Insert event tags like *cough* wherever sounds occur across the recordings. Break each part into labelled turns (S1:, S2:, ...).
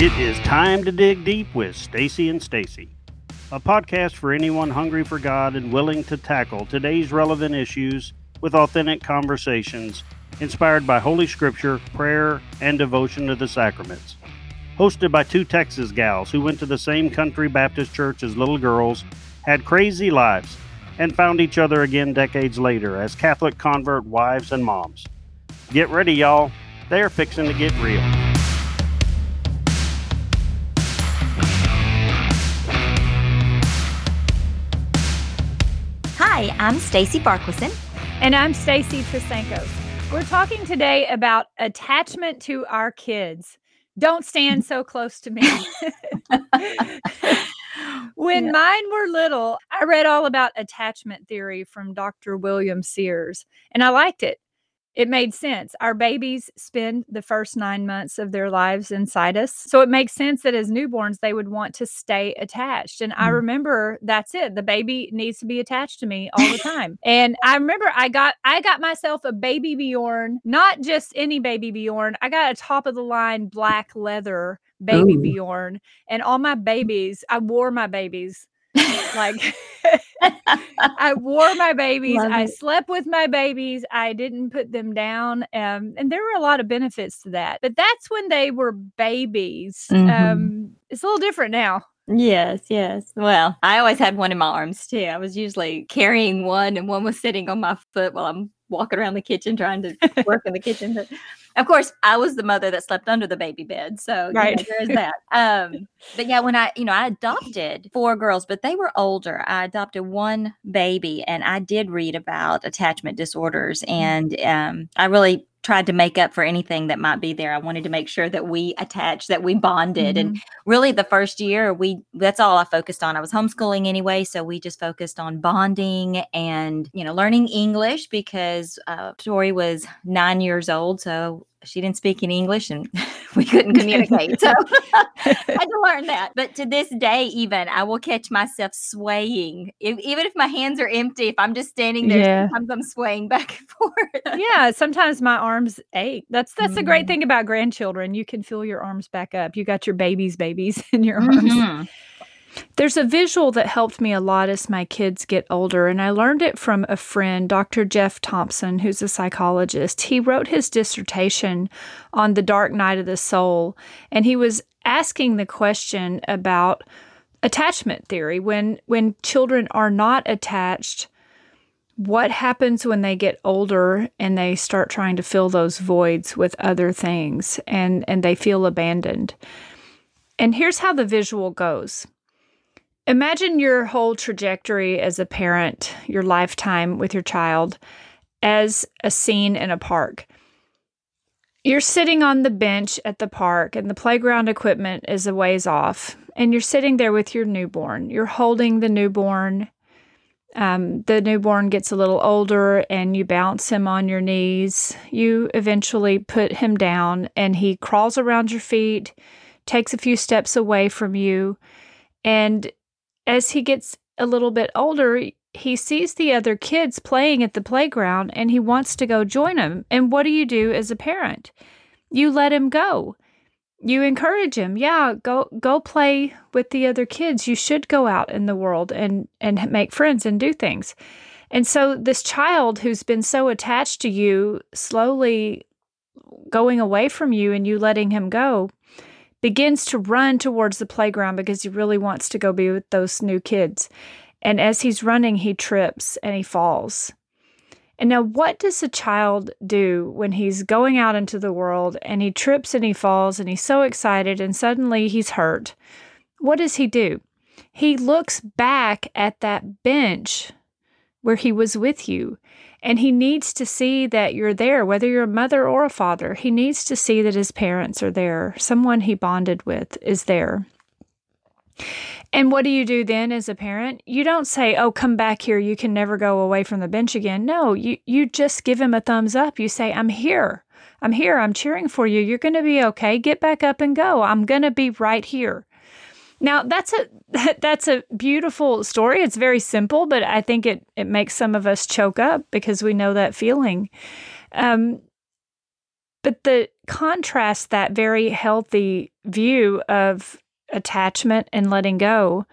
S1: It is time to dig deep with Stacy and Stacy, a podcast for anyone hungry for God and willing to tackle today's relevant issues with authentic conversations inspired by Holy Scripture, prayer, and devotion to the sacraments. Hosted by two Texas gals who went to the same country Baptist church as little girls, had crazy lives, and found each other again decades later as Catholic convert wives and moms. Get ready, y'all. They're fixing to get real.
S2: Hi, I'm Stacy Farquharson.
S3: And I'm Stacy Trasancos. We're talking today about attachment to our kids. Don't stand so close to me. *laughs* when yeah. mine were little, I read all about attachment theory from Dr. William Sears, and I liked it it made sense. Our babies spend the first nine months of their lives inside us. So it makes sense that as newborns, they would want to stay attached. And mm. I remember that's it. The baby needs to be attached to me all the time. and I remember I got I got myself a baby Bjorn, not just any baby Bjorn. I got a top of the line black leather baby Ooh. Bjorn. And all my babies, I wore my babies like *laughs* I *laughs* wore my babies. Love I it. slept with my babies. I didn't put them down. Um, and there were a lot of benefits to that. But that's when they were babies. Mm-hmm. Um, it's a little different now.
S2: Yes, yes. Well, I always had one in my arms too. I was usually carrying one and one was sitting on my foot while I'm walking around the kitchen trying to *laughs* work in the kitchen. But of course, I was the mother that slept under the baby bed. So right. You know, there is that. Um, *laughs* but yeah, when I, you know, I adopted four girls, but they were older. I adopted one baby and I did read about attachment disorders. Mm. And um, I really tried to make up for anything that might be there. I wanted to make sure that we attached, that we bonded. Mm-hmm. And really the first year we that's all I focused on. I was homeschooling anyway, so we just focused on bonding and, you know, learning English because uh, Tori was 9 years old, so she didn't speak any English and *laughs* we couldn't communicate. so *laughs* *laughs* I had to learn that. But to this day, even I will catch myself swaying. If, even if my hands are empty, if I'm just standing there, yeah. sometimes I'm swaying back and forth.
S3: yeah. Sometimes my arms ache. That's that's mm-hmm. the great mm-hmm. thing about grandchildren. You can feel your arms back up. You got your babies, babies in your arms. Mm-hmm. There's a visual that helped me a lot as my kids get older, and I learned it from a friend, Dr. Jeff Thompson, who's a psychologist. He wrote his dissertation on the dark night of the soul, and he was asking the question about attachment theory. When when children are not attached, what happens when they get older and they start trying to fill those voids with other things and and they feel abandoned? And here's how the visual goes. Imagine your whole trajectory as a parent, your lifetime with your child, as a scene in a park. You're sitting on the bench at the park, and the playground equipment is a ways off, and you're sitting there with your newborn. You're holding the newborn. Um, the newborn gets a little older, and you bounce him on your knees. You eventually put him down, and he crawls around your feet, takes a few steps away from you, and as he gets a little bit older, he sees the other kids playing at the playground and he wants to go join them. And what do you do as a parent? You let him go. You encourage him. Yeah, go go play with the other kids. You should go out in the world and and make friends and do things. And so this child who's been so attached to you slowly going away from you and you letting him go begins to run towards the playground because he really wants to go be with those new kids. And as he's running, he trips and he falls. And now, what does a child do when he's going out into the world and he trips and he falls and he's so excited and suddenly he's hurt? What does he do? He looks back at that bench where he was with you and he needs to see that you're there, whether you're a mother or a father. He needs to see that his parents are there, someone he bonded with is there. And what do you do then as a parent? You don't say, "Oh, come back here. You can never go away from the bench again." No, you you just give him a thumbs up. You say, "I'm here. I'm here. I'm cheering for you. You're going to be okay. Get back up and go. I'm going to be right here." Now that's a *laughs* that's a beautiful story. It's very simple, but I think it it makes some of us choke up because we know that feeling. Um, but the contrast that very healthy view of attachment and letting go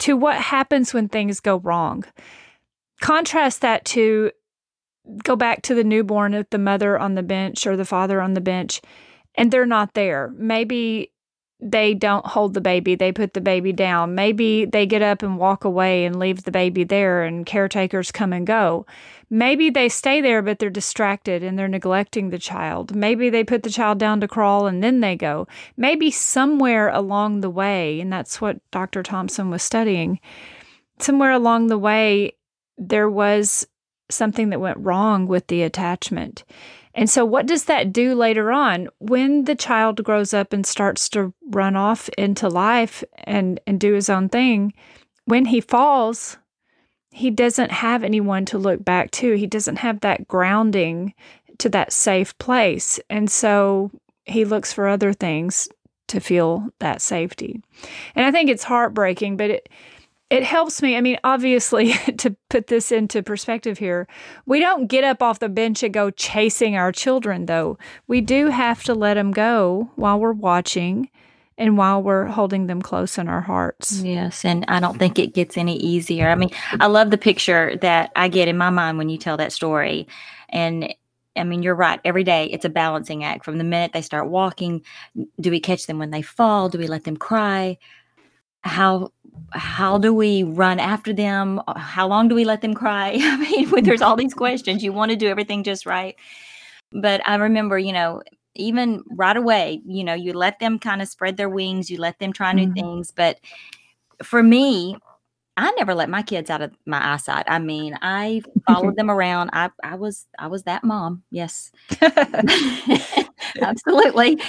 S3: to what happens when things go wrong. Contrast that to go back to the newborn of the mother on the bench or the father on the bench and they're not there. Maybe they don't hold the baby, they put the baby down. Maybe they get up and walk away and leave the baby there, and caretakers come and go. Maybe they stay there, but they're distracted and they're neglecting the child. Maybe they put the child down to crawl and then they go. Maybe somewhere along the way, and that's what Dr. Thompson was studying, somewhere along the way, there was something that went wrong with the attachment. And so, what does that do later on when the child grows up and starts to run off into life and, and do his own thing? When he falls, he doesn't have anyone to look back to. He doesn't have that grounding to that safe place. And so, he looks for other things to feel that safety. And I think it's heartbreaking, but it, it helps me. I mean, obviously, *laughs* to put this into perspective here, we don't get up off the bench and go chasing our children, though. We do have to let them go while we're watching and while we're holding them close in our hearts.
S2: Yes. And I don't think it gets any easier. I mean, I love the picture that I get in my mind when you tell that story. And I mean, you're right. Every day it's a balancing act. From the minute they start walking, do we catch them when they fall? Do we let them cry? How how do we run after them? How long do we let them cry? *laughs* I mean, there's all these questions, you want to do everything just right. But I remember, you know, even right away, you know, you let them kind of spread their wings, you let them try new mm-hmm. things. But for me, I never let my kids out of my eyesight. I mean, I followed them around. I I was I was that mom. Yes. *laughs* *laughs* Absolutely.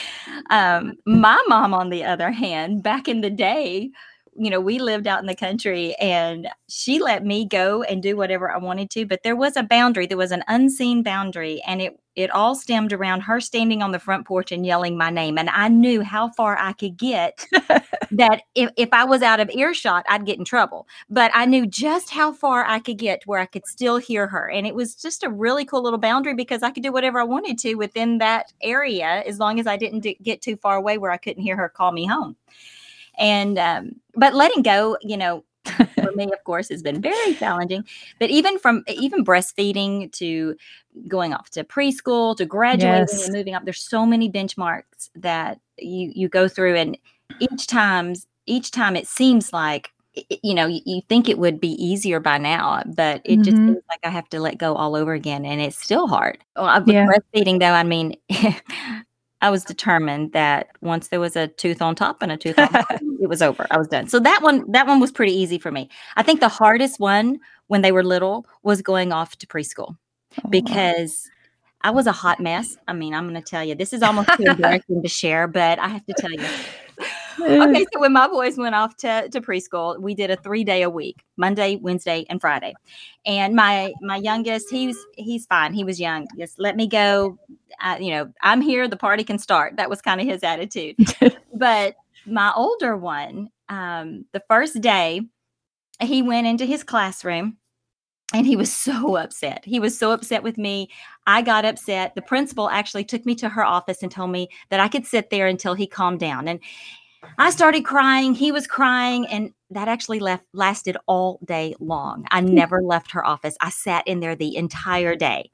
S2: Um, my mom, on the other hand, back in the day, you know, we lived out in the country and she let me go and do whatever I wanted to, but there was a boundary, there was an unseen boundary and it it all stemmed around her standing on the front porch and yelling my name. And I knew how far I could get *laughs* that if, if I was out of earshot I'd get in trouble. But I knew just how far I could get where I could still hear her. And it was just a really cool little boundary because I could do whatever I wanted to within that area as long as I didn't d- get too far away where I couldn't hear her call me home and um, but letting go you know for me of course has been very challenging but even from even breastfeeding to going off to preschool to graduating yes. and moving up there's so many benchmarks that you you go through and each times each time it seems like you know you, you, think it would be easier by now but it mm-hmm. just seems like i have to let go all over again and it's still hard well, yeah. breastfeeding though i mean *laughs* I was determined that once there was a tooth on top and a tooth on bottom, *laughs* it was over. I was done. So that one, that one was pretty easy for me. I think the hardest one when they were little was going off to preschool oh, because I was a hot mess. I mean, I'm going to tell you, this is almost too *laughs* embarrassing to share, but I have to tell you. okay, so when my boys went off to, to preschool, we did a three day a week, Monday, Wednesday, and Friday. And my my youngest, he's he's fine. He was young. Just let me go I, you know, I'm here, the party can start. That was kind of his attitude. *laughs* but my older one, um, the first day, he went into his classroom and he was so upset. He was so upset with me. I got upset. The principal actually took me to her office and told me that I could sit there until he calmed down. And I started crying. He was crying, and that actually left lasted all day long. I hmm. never left her office. I sat in there the entire day.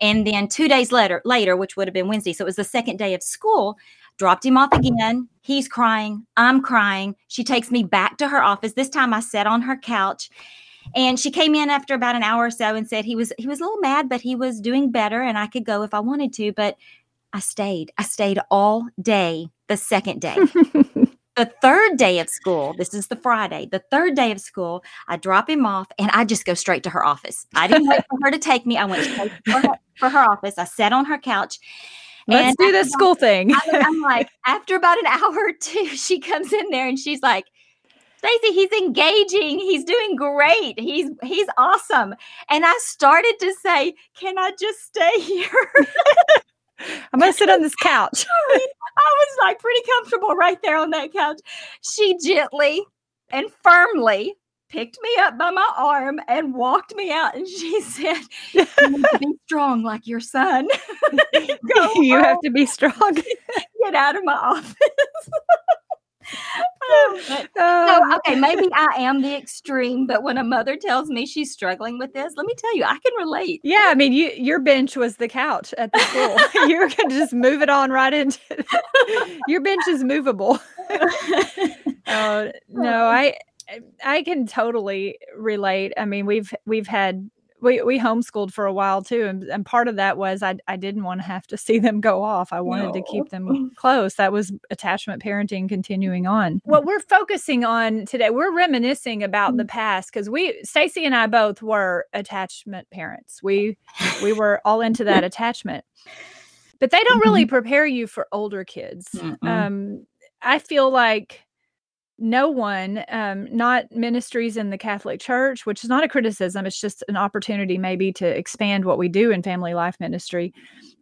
S2: And then two days later, later, which would have been Wednesday, so it was the second day of school, dropped him off again. He's crying. I'm crying. She takes me back to her office. This time I sat on her couch. And she came in after about an hour or so and said he was he was a little mad, but he was doing better and I could go if I wanted to. But I stayed. I stayed all day the second day. *laughs* the third day of school, this is the Friday, the third day of school, I drop him off and I just go straight to her office. I didn't wait for her to take me. I went straight for her, for her office. I sat on her couch.
S3: Let's do this school thing.
S2: I, I'm like, after about an *laughs* hour or two, she comes in there and she's like, Stacy, he's engaging. He's doing great. He's he's awesome. And I started to say, "Can I just stay here?" *laughs*
S3: I'm going to sit on this couch. *laughs*
S2: I, was like pretty comfortable right there on that couch. She gently and firmly picked me up by my arm and walked me out. And she *laughs* said, You need to be *laughs* strong like your son. *laughs*
S3: you have to be strong.
S2: Get out of my office. *laughs* Oh, so
S3: Oh,
S2: okay, maybe I am the extreme, but when a mother tells me she's struggling with this, let me tell you, I can relate.
S3: yeah, I mean, you your bench was the couch at the school. *laughs* *laughs* you were gonna just move it on right into your bench is movable. Oh no, oh. I I can totally relate. I mean, we've we've had we we homeschooled for a while too, and, and part of that was I I didn't want to have to *laughs* see them go off. I wanted to keep them close. That was attachment parenting continuing on. Mm. What we're focusing on today, we're reminiscing about the mm. past because we Stacy and I both were attachment parents. We we were all into that *laughs* attachment. But they don't really mm-hmm. prepare you for older kids. Um I feel like no one, um, not ministries in the Catholic Church, which is not a criticism, it's just an opportunity maybe to expand what we do in family life ministry.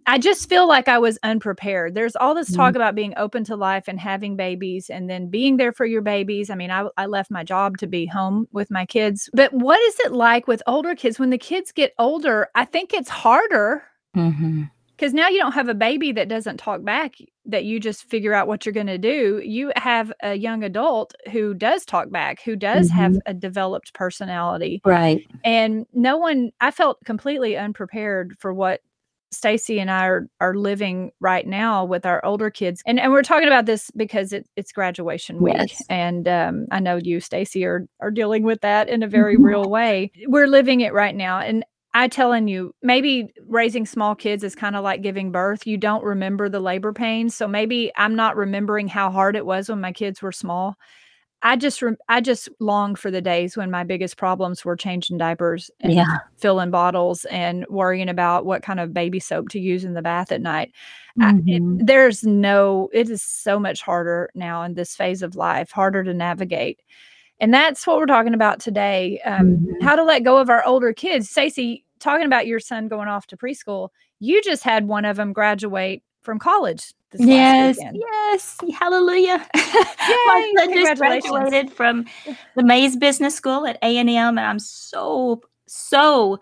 S3: I just feel like I was unprepared. There's all this talk about being open to life and having babies and then being there for your babies. I mean, I, I left my job to be home with my kids. But what is it like with older kids? When the kids get older, I think it's harder
S2: Mm-hmm.
S3: Because now you don't have a baby that doesn't talk back that you just figure out what you're going to do you have a young adult who does talk back who does have a developed personality
S2: Right.
S3: and no one i felt completely unprepared for what Stacy and I are, are living right now with our older kids. And, and we're talking about this because it, it's graduation week.
S2: Yes.
S3: And um, I know you, Stacy, are, are dealing with that in a very
S2: Mhm.
S3: real way. We're living it right now. And I telling you, maybe raising small kids is kind of like giving birth. You don't remember the labor pains. So maybe I'm not remembering how hard it was when my kids were small. I just rem- I just long for the days when my biggest problems were changing diapers and
S2: Yeah.
S3: filling bottles and worrying about what kind of baby soap to use in the bath at night. I- it-
S2: Mhm.
S3: there's no it is so much harder now in this phase of life, harder to navigate. And that's what we're talking about today. Um,
S2: Mhm.
S3: How to let go of our older kids. Stacy, talking about your son going off to preschool, you just had one of them graduate from college this
S2: Yes, yes, hallelujah! *laughs* My son just graduated from the Mays Business School at A and M, and I'm so so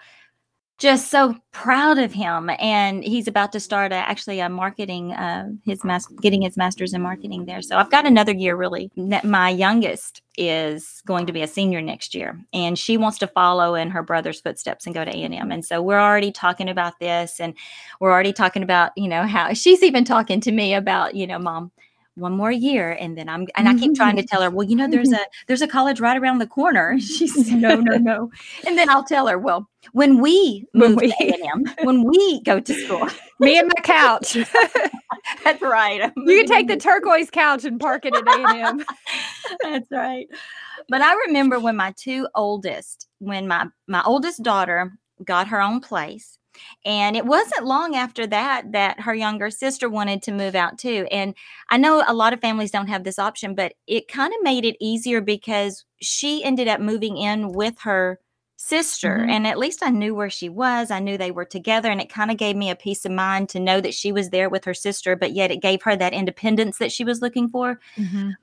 S2: just so proud of him. And he's about to start a, actually a marketing uh, his mas- getting his master's in marketing there. So I've got another year really. My youngest is going to be a senior next year, and she wants to follow in her brother's footsteps and go to A and M. And so we're already talking about this, and we're already talking about you know how *laughs* she's even talking to me about you know mom one more year and then i'm and i keep trying to tell her well you know there's a *laughs* there's a college right around the corner *laughs* she says no no *laughs* no and then i'll tell her well when we
S3: When
S2: move
S3: we-
S2: to A&M, when we go to school
S3: Me and my couch.
S2: that's right I'm
S3: can take the turquoise couch and park it at A&M.
S2: That's right. But I remember when my two oldest, when my my oldest daughter got her own place, and it wasn't long after that that her younger sister wanted to move out too. And I know a lot of families don't have this option, but it kind of made it easier because she ended up moving in with her sister
S3: Mhm.
S2: and at least I knew where she was. I knew they were together and it kind of gave me a peace of mind to know that she was there with her sister, but yet it gave her that independence that she was looking for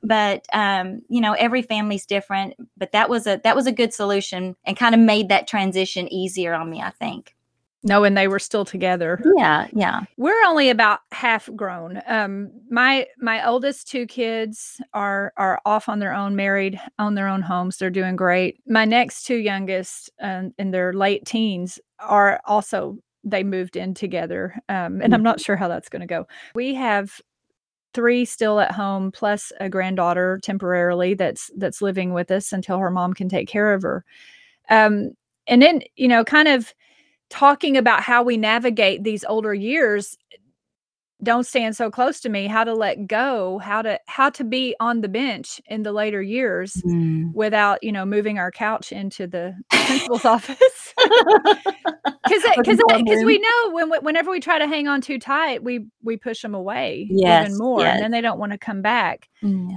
S2: but um, you know every family's different but that was a that was a good solution and kind of made that transition easier on me i think
S3: Knowing they were still together.
S2: yeah yeah
S3: We're only about half grown. Um, my my oldest two kids are are off on their own, married, own their own homes. They're doing great. My next two youngest, um, in their late teens, are also they moved in together. Um, and I'm not sure how that's going to go. We have three still at home, plus a granddaughter temporarily that's that's living with us until her mom can take care of her. Um, and then you know, kind of talking about how we navigate these older years don't stand so close to me how to let go how to how to be on the bench in the later years without you know moving our couch into the principal's *laughs* office. *laughs* Because because because we know when whenever we try to hang on too tight we we push them away
S2: Yes,
S3: even more
S2: yes.
S3: and then they don't want to come back.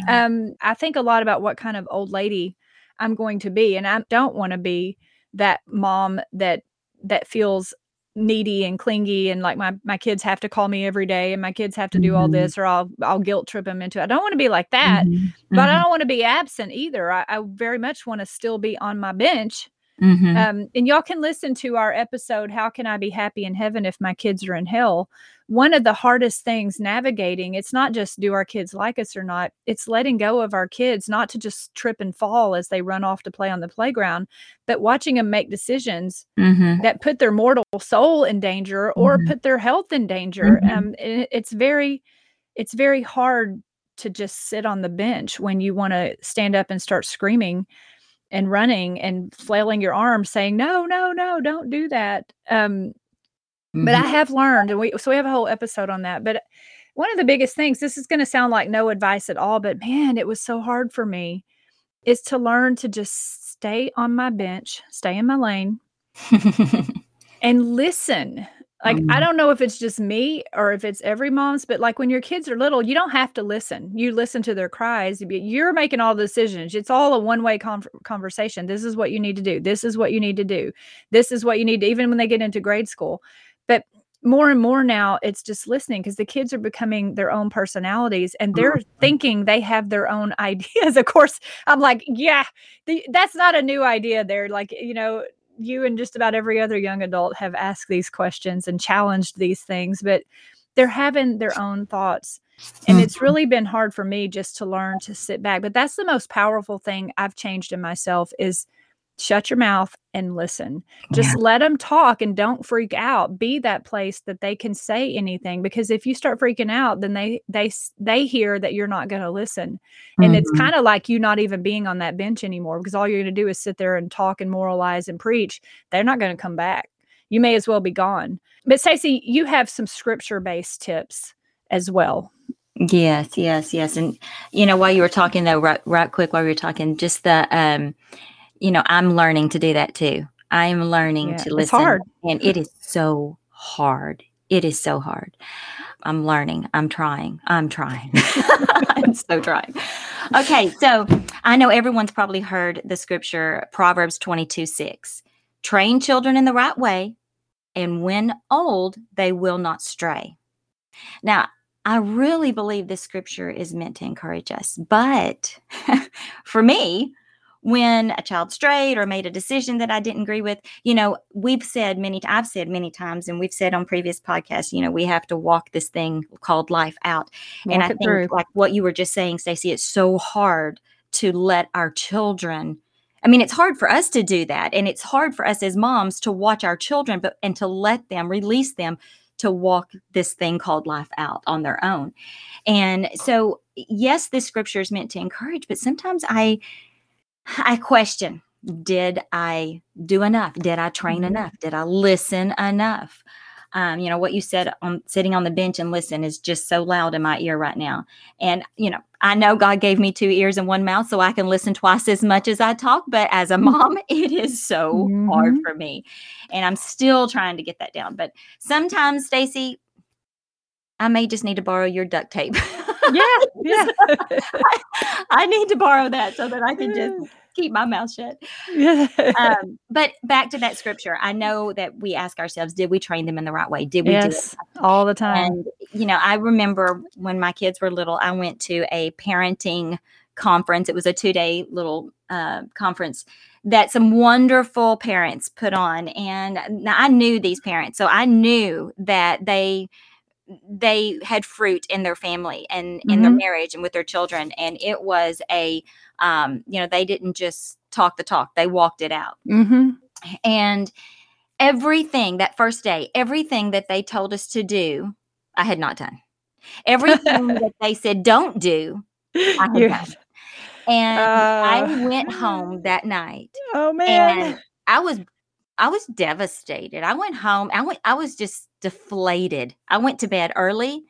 S3: Um i think a lot about what kind of old lady i'm going to be and i don't want to be that mom that that feels needy and clingy and like my my kids have to call me every day and my kids have to do all
S2: Mhm.
S3: this or I'll I'll guilt trip them into it. I don't want to be like that,
S2: Mhm.
S3: but I don't want to be absent either. I, I very much want to still be on my bench.
S2: Mhm.
S3: Um, and y'all can listen to our episode, How Can I Be Happy in Heaven If My Kids Are in Hell? One of the hardest things navigating, it's not just do our kids like us or not, it's letting go of our kids, not to just trip and fall as they run off to play on the playground, but watching them make decisions
S2: Mhm.
S3: that put their mortal soul in danger or
S2: Mhm.
S3: put their health in danger.
S2: Mhm.
S3: Um, it- it's very, it's very hard to just sit on the bench when you want to stand up and start screaming and running and flailing your arms, saying, "No, no, no, don't do that." Um, but I
S2: Mhm.
S3: have learned, and we so we have a whole episode on that. But one of the biggest things, this is going to sound like no advice at all, but man, it was so hard for me, is to learn to just stay on my bench, stay in my lane, *laughs* and listen. Like, I
S2: Mm.
S3: don't know if it's just me or if it's every mom's, but like when your kids are little, you don't have to listen. You listen to their cries. You're making all the decisions. It's all a one way con- conversation. This is what you need to do. This is what you need to do. This is what you need to, even when they get into grade school. But more and more now, it's just listening because the kids are becoming their own personalities and they're
S2: Mhm.
S3: thinking they have their own *laughs* ideas. Of course, I'm like, yeah, the, that's not a new idea. They're like, you know, you and just about every other young adult have asked these questions and challenged these things, but they're having their own thoughts. And it's mm-hmm. really been hard for me just to learn to sit back. But that's the most powerful thing I've changed in myself is shut your mouth and listen. Just
S2: Yeah.
S3: let them talk and don't freak out. Be that place that they can say anything because if you start freaking out, then they they they hear that you're not going to listen. And it's
S2: Mhm.
S3: kind of like you not even being on that bench anymore because all you're going to do is sit there and talk and moralize and preach. They're not going to come back. You may as well be gone. But Stacy, you have some scripture based tips as well.
S2: Yes, yes, yes. And you know, while you were talking though, right, right quick while you were talking, just the um, you know, I'm learning to do that too. I am learning
S3: Yeah,
S2: to
S3: it's
S2: listen.
S3: hard.
S2: And it is so hard. It is so hard. I'm learning. I'm trying. I'm trying. *laughs* I'm so trying. Okay, so I know everyone's probably heard the scripture Proverbs 22 6. Train children in the right way, and when old, they will not stray. Now, I really believe this scripture is meant to encourage us. But *laughs* for me, when a child strayed or made a decision that I didn't agree with, you know, we've said many, I've said many times, and we've said on previous podcasts, you know, we have to walk this thing called life out. and I
S3: Walk
S2: think,
S3: through.
S2: like what you were just saying, Stacy, it's so hard to let our children. I mean, it's hard for us to do that, and it's hard for us as moms to watch our children, but and to let them release them to walk this thing called life out on their own. And so, yes, this scripture is meant to encourage, but sometimes I, I question: Did I do enough? Did I train
S3: Mhm.
S2: enough? Did I listen enough? Um, you know what you said on sitting on the bench and listen is just so loud in my ear right now. And you know, I know God gave me two ears and one mouth, so I can listen twice as much as I talk. But as a mom, *laughs* it is so hard
S3: Mhm.
S2: for me, and I'm still trying to get that down. But sometimes, Stacy, I may just need to borrow your duct tape. *laughs*
S3: Yeah, yeah. *laughs*
S2: I need to borrow that so that I can just keep my mouth shut.
S3: yeah.
S2: Um, but back to that scripture, I know that we ask ourselves, did we train them in the right way? Did we do it?
S3: all the time.
S2: And, you know, I remember when my kids were little, I went to a parenting conference. It was a two day little uh, conference that some wonderful parents put on. And I knew these parents. So I knew that they they had fruit in their family and in their
S3: Mhm.
S2: marriage and with their children and it was a um you know they didn't just talk the talk they walked it out
S3: hmm
S2: and everything that first day, everything that they told us to do, I had not done. Everything that *laughs* they said don't do, I had done. And
S3: Uh,
S2: I went home *gasps* that night
S3: oh man.
S2: and I was I was devastated. I went home. I went I was just deflated. I went to bed early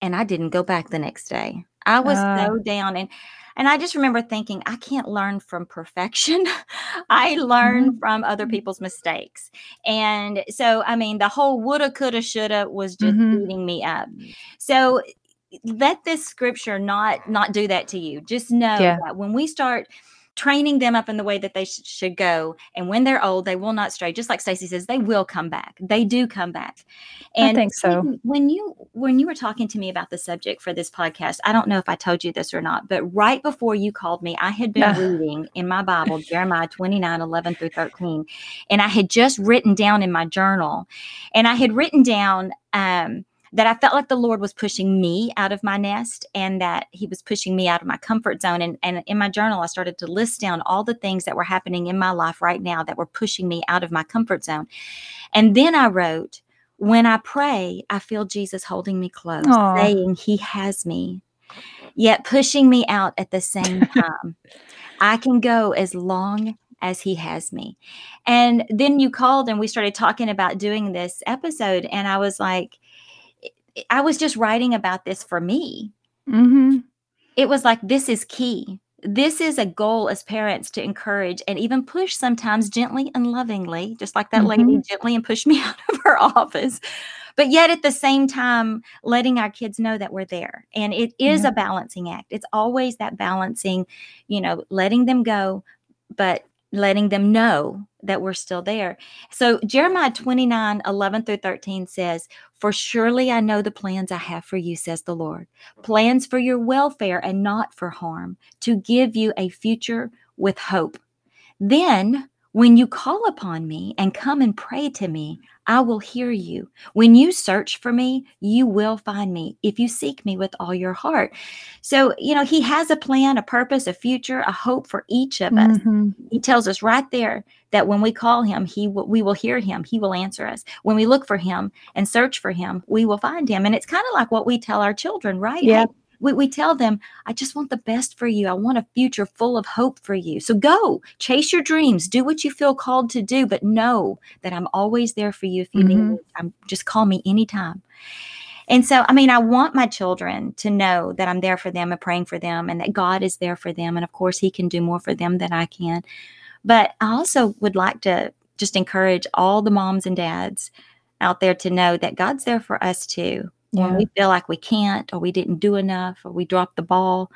S2: and I didn't go back the next day. I was
S3: Ah.
S2: so down and and I just remember thinking I can't learn from perfection. *laughs* I learn from other people's mistakes. And so I mean the whole woulda coulda shoulda was just
S3: Mhm.
S2: beating me up. So let this scripture not not do that to you. Just know
S3: Yeah.
S2: that when we start training them up in the way that they sh- should go. And when they're old, they will not stray. Just like Stacy says, they will come back. They do come back.
S3: And I think so.
S2: When, when you when you were talking to me about the subject for this podcast, I don't know if I told you this or not, but right before you called me, I had been reading in my Bible *laughs* Jeremiah 29, 11 through 13. And I had just written down in my journal, and I had written down um that I felt like the Lord was pushing me out of my nest and that He was pushing me out of my comfort zone. And, and in my journal, I started to list down all the things that were happening in my life right now that were pushing me out of my comfort zone. And then I wrote, When I pray, I feel Jesus holding me close, Aww. saying He has me, yet pushing me out at the same *laughs* time. I can go as long as he has me. And then you called and we started talking about doing this episode. And I was like, I was just writing about this for me. Mm-hmm. It was like, this is key. This is a goal as parents to encourage and even push sometimes gently and lovingly, just like that mm-hmm. lady gently and pushed *laughs* me out of her office. But yet at the same time, letting our kids know that we're there. And it is yeah. a balancing act. It's always that balancing, you know, letting them go, but letting them know that we're still there. So Jeremiah 29 11 through 13 says, For surely I know the plans I have for you, says the Lord, plans for your welfare and not for harm, to give you a future with hope. Then when you call upon me and come and pray to me, I will hear you. When you search for me, you will find me if you seek me with all your heart. So, you know, he has a plan, a purpose, a future, a hope for each of us. Mm-hmm. He tells us right there that when we call him, he will, we will hear him. He will answer us. When we look for him and search for him, we will find him. And it's kind of like what we tell our children, right?
S3: Yeah. Hey,
S2: we, we tell them, I just want the best for you. I want a future full of hope for you. So go chase your dreams, do what you feel called to do, but know that I'm always there for you if you mm-hmm. need me. I'm, just call me anytime. And so, I mean, I want my children to know that I'm there for them and praying for them and that God is there for them. And of course, He can do more for them than I can. But I also would like to just encourage all the moms and dads out there to know that God's there for us too yeah. when we feel like we can't or we didn't do enough or we dropped the ball.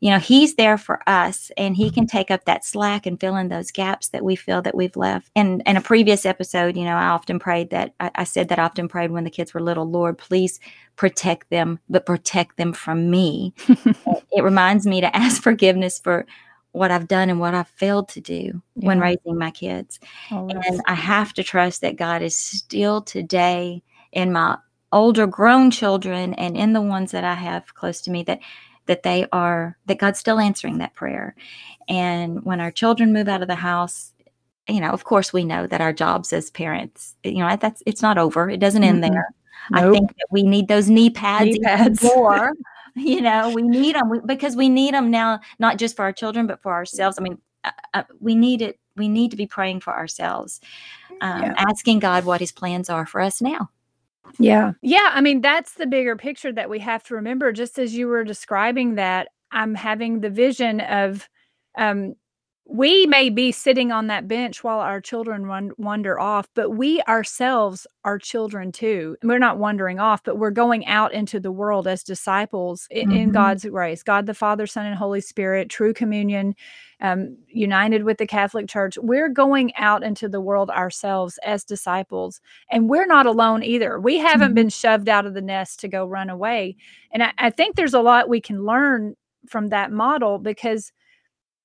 S2: You know he's there for us and he can take up that slack and fill in those gaps that we feel that we've left. And in a previous episode you know i often prayed that I, I, said that i often prayed when the kids were little lord please protect them but protect them from me. *laughs* It reminds me to ask forgiveness for what i've done and what i've failed to do yeah. when raising my kids. Oh, and i have to trust that god is still today in my older grown children and in the ones that I have close to me that that they are that God's still answering that prayer. And when our children move out of the house, you know, of course we know that our jobs as parents, you know, that's it's not over. It doesn't end there. Nope. I think that we need those knee pads, knee pads. *laughs* more. you know, we need them because we need them now, not just for our children, but for ourselves. I mean, uh, uh, we need it. We need to be praying for ourselves, um, yeah. asking God what His plans are for us now.
S3: Yeah. Yeah. I mean, that's the bigger picture that we have to remember. Just as you were describing that, I'm having the vision of um, we may be sitting on that bench while our children run, wander off, but we ourselves are children too. We're not wandering off, but we're going out into the world as disciples in, mm-hmm. in God's grace God the Father, Son, and Holy Spirit, true communion, um, united with the Catholic Church. We're going out into the world ourselves as disciples, and we're not alone either. We haven't mm-hmm. been shoved out of the nest to go run away. And I, I think there's a lot we can learn from that model because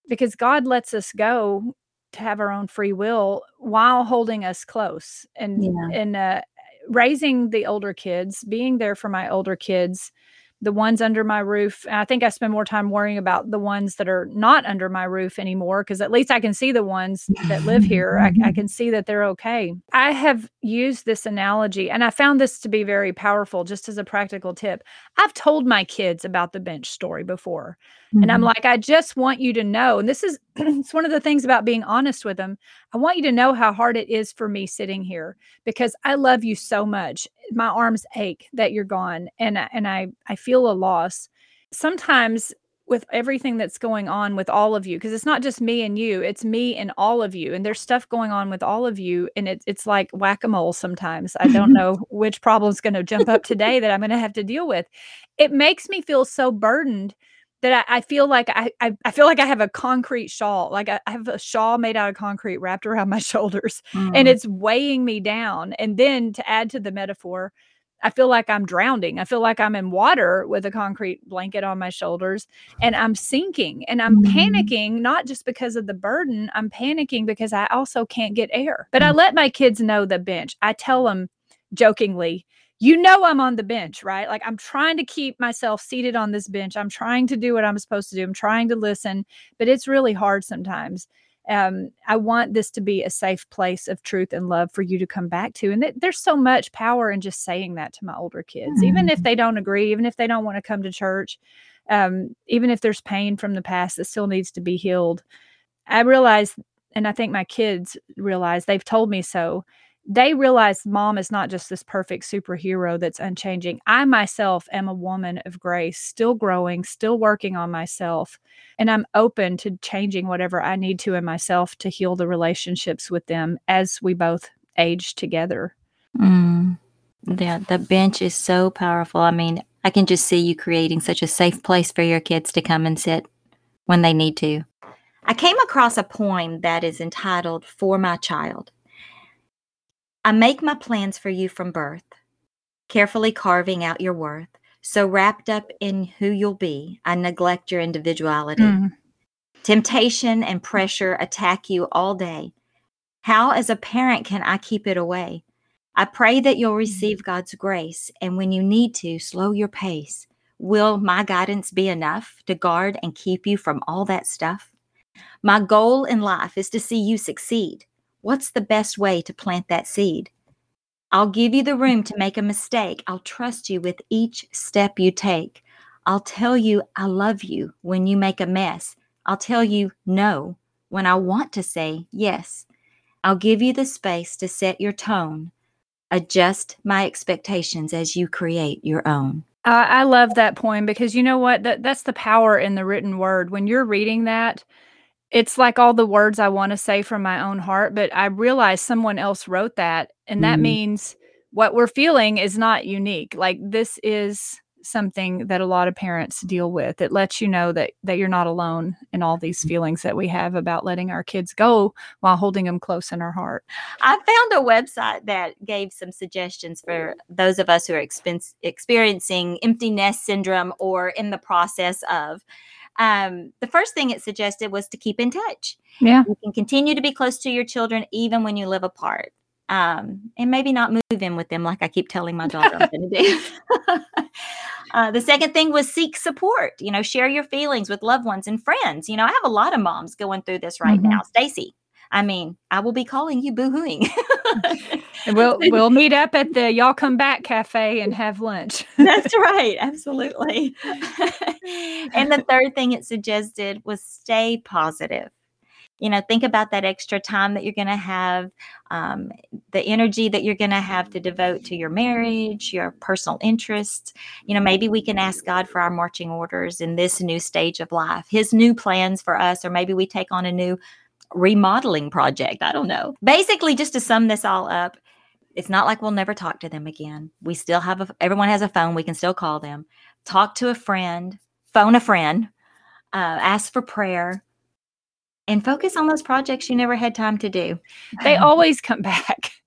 S3: because God lets us go to have our own free will while holding us close and yeah. and uh, raising the older kids, being there for my older kids the ones under my roof. I think I spend more time worrying about the ones that are not under my roof anymore because at least I can see the ones that live *laughs* here. I, I, can see that they're okay. I have used this analogy and I found this to be very powerful just as a practical tip. I've told my kids about the bench story before. Mm-hmm. And I'm mm-hmm. like, I just want you to know. And this is *clears throat* it's one of the things about being honest with them. I want you to know how hard it is for me sitting here because I love you so much. My arms ache that you're gone and and I I feel a loss. Sometimes with everything that's going on with all of you because it's not just me and you it's me and all of you and there's stuff going on with all of you and it, it's like whack-a-mole sometimes i don't *laughs* know which problem's going to jump up today that i'm going to have to deal with it makes me feel so burdened that I, I feel like I, I, I feel like I have a concrete shawl, like I, I have a shawl made out of concrete wrapped around my *laughs* shoulders, and
S2: Mm.
S3: it's weighing me down. And then to add to the metaphor, I feel like I'm drowning. I feel like I'm in water with a concrete blanket on my shoulders and I'm sinking and I'm
S2: Mhm.
S3: panicking, not just because of the burden, I'm panicking because I also can't get air. But I let my kids know the bench. I tell them jokingly, you know, I'm on the bench, right? Like I'm trying to keep myself seated on this bench. I'm trying to do what I'm supposed to do. I'm trying to listen, but it's really hard sometimes um, I want this to be a safe place of truth and love for you to come back to. And th- there's so much power in just saying that to my older kids, even if they don't agree, even if they don't want to come to church, um, even if there's pain from the past that still needs to be healed. I realize, and I think my kids realize, they've told me so. They realize mom is not just this perfect superhero that's unchanging. I myself am a woman of grace, still growing, still working on myself and I'm open to changing whatever I need to in myself to heal the relationships with them as we both age together.
S2: Mm. Yeah, the bench is so powerful. I mean, I can just see you creating such a safe place for your kids to come and sit when they need to. I came across a poem that is entitled For My Child. I make my plans for you from birth, carefully carving out your worth. So wrapped up in who you'll be, I neglect your individuality.
S3: Mm.
S2: Temptation and pressure attack you all day. How, as a parent, can I keep it away? I pray that you'll receive God's grace, and when you need to, slow your pace. Will my guidance be enough to guard and keep you from all that stuff? My goal in life is to see you succeed. What's the best way to plant that seed? I'll give you the room to make a mistake. I'll trust you with each step you take. I'll tell you I love you when you make a mess. I'll tell you no when I want to say yes. I'll give you the space to set your tone. Adjust my expectations as you create your own.
S3: I, love that poem because you know what? That that's the power in the written word. When you're reading that, it's like all the words I want to say from my own heart, but I realize someone else wrote that, and that
S2: Mhm.
S3: means what we're feeling is not unique. Like this is something that a lot of parents deal with. It lets you know that that you're not alone in all these feelings that we have about letting our kids go while holding them close in our heart.
S2: I found a website that gave some suggestions for those of us who are expen- experiencing empty nest syndrome or in the process of. Um, the first thing it suggested was to keep in touch.
S3: Yeah.
S2: You can continue to be close to your children even when you live apart. Um, and maybe not move in with them like I keep telling my daughter I'm going to do. *laughs* uh, the second thing was seek support. You know, share your feelings with loved ones and friends. You know, I have a lot of moms going through this right
S3: Mhm.
S2: now. Stacy, I mean, I will be calling you boohooing.
S3: We'll *laughs* we'll meet up at the Y'all Come Back Cafe and have lunch. *laughs*
S2: That's right, absolutely. *laughs* and the third thing it suggested was stay positive. You know, think about that extra time that you're going to have, um, the energy that you're going to have to devote to your marriage, your personal interests. You know, maybe we can ask God for our marching orders in this new stage of life, His new plans for us, or maybe we take on a new remodeling project. I don't know. Basically, just to sum this all up, it's not like we'll never talk to them again. We still have a, everyone has a phone. We can still call them, talk to a friend, phone a friend, uh, ask for prayer, and focus on those projects you never had time to do.
S3: they *laughs* always come back. *laughs*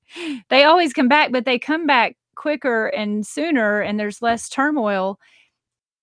S3: They always come back, but they come back quicker and sooner and there's less turmoil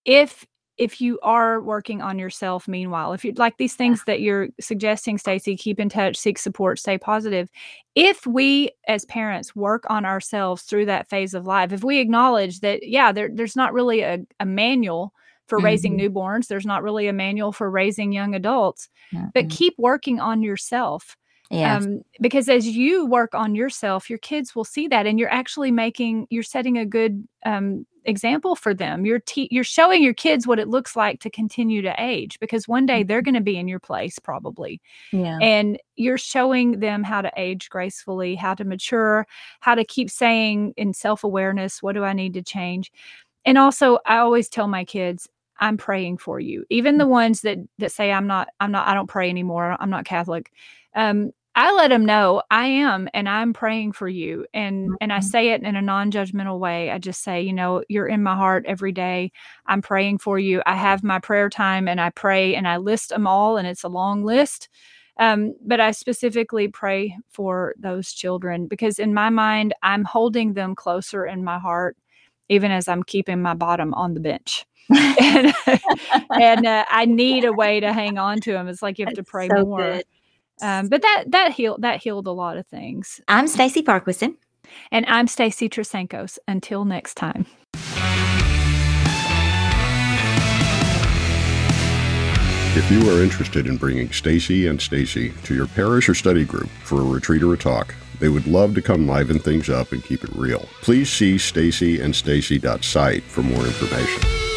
S3: if if you are working on yourself meanwhile if you like these things that you're suggesting stacy keep in touch seek support stay positive. If we as parents work on ourselves through that phase of life if we acknowledge that yeah there, there's not really a, a manual for raising newborns there's not really a manual for raising young adults but
S2: Mhm.
S3: keep working on yourself
S2: yes,
S3: um, because as you work on yourself your kids will see that and you're actually making you're setting a good um, example for them. You're te- you're showing your kids what it looks like to continue to age because one day they're going to be in your place probably.
S2: Yeah,
S3: and you're showing them how to age gracefully how to mature how to keep saying in self-awareness what do i need to change? And also i always tell my kids i'm praying for you. Even the ones that that say i'm not i'm not i don't pray anymore i'm not catholic um I let them know I am and I'm praying for you and mm-hmm. and I mm-hmm. say it in a non-judgmental way. I just say, you know, you're in my heart every day. I'm praying for you. I have my prayer time and I pray and I list them all and it's a long list. Um, but I specifically pray for those children because in my mind I'm holding them closer in my heart even as I'm keeping my bottom on the bench. *laughs* *laughs* and, and uh, I need a way to hang on to them. It's like you have That's to pray so more. Good. Um, but that that healed that healed a lot of things.
S2: I'm Stacy Farquharson.
S3: And I'm Stacy Trasancos. Until next time.
S4: If you are interested in bringing Stacy and Stacy to your parish or study group for a retreat or a talk, they would love to come liven things up and keep it real. Please see stacy stacyandstacy.site for more information.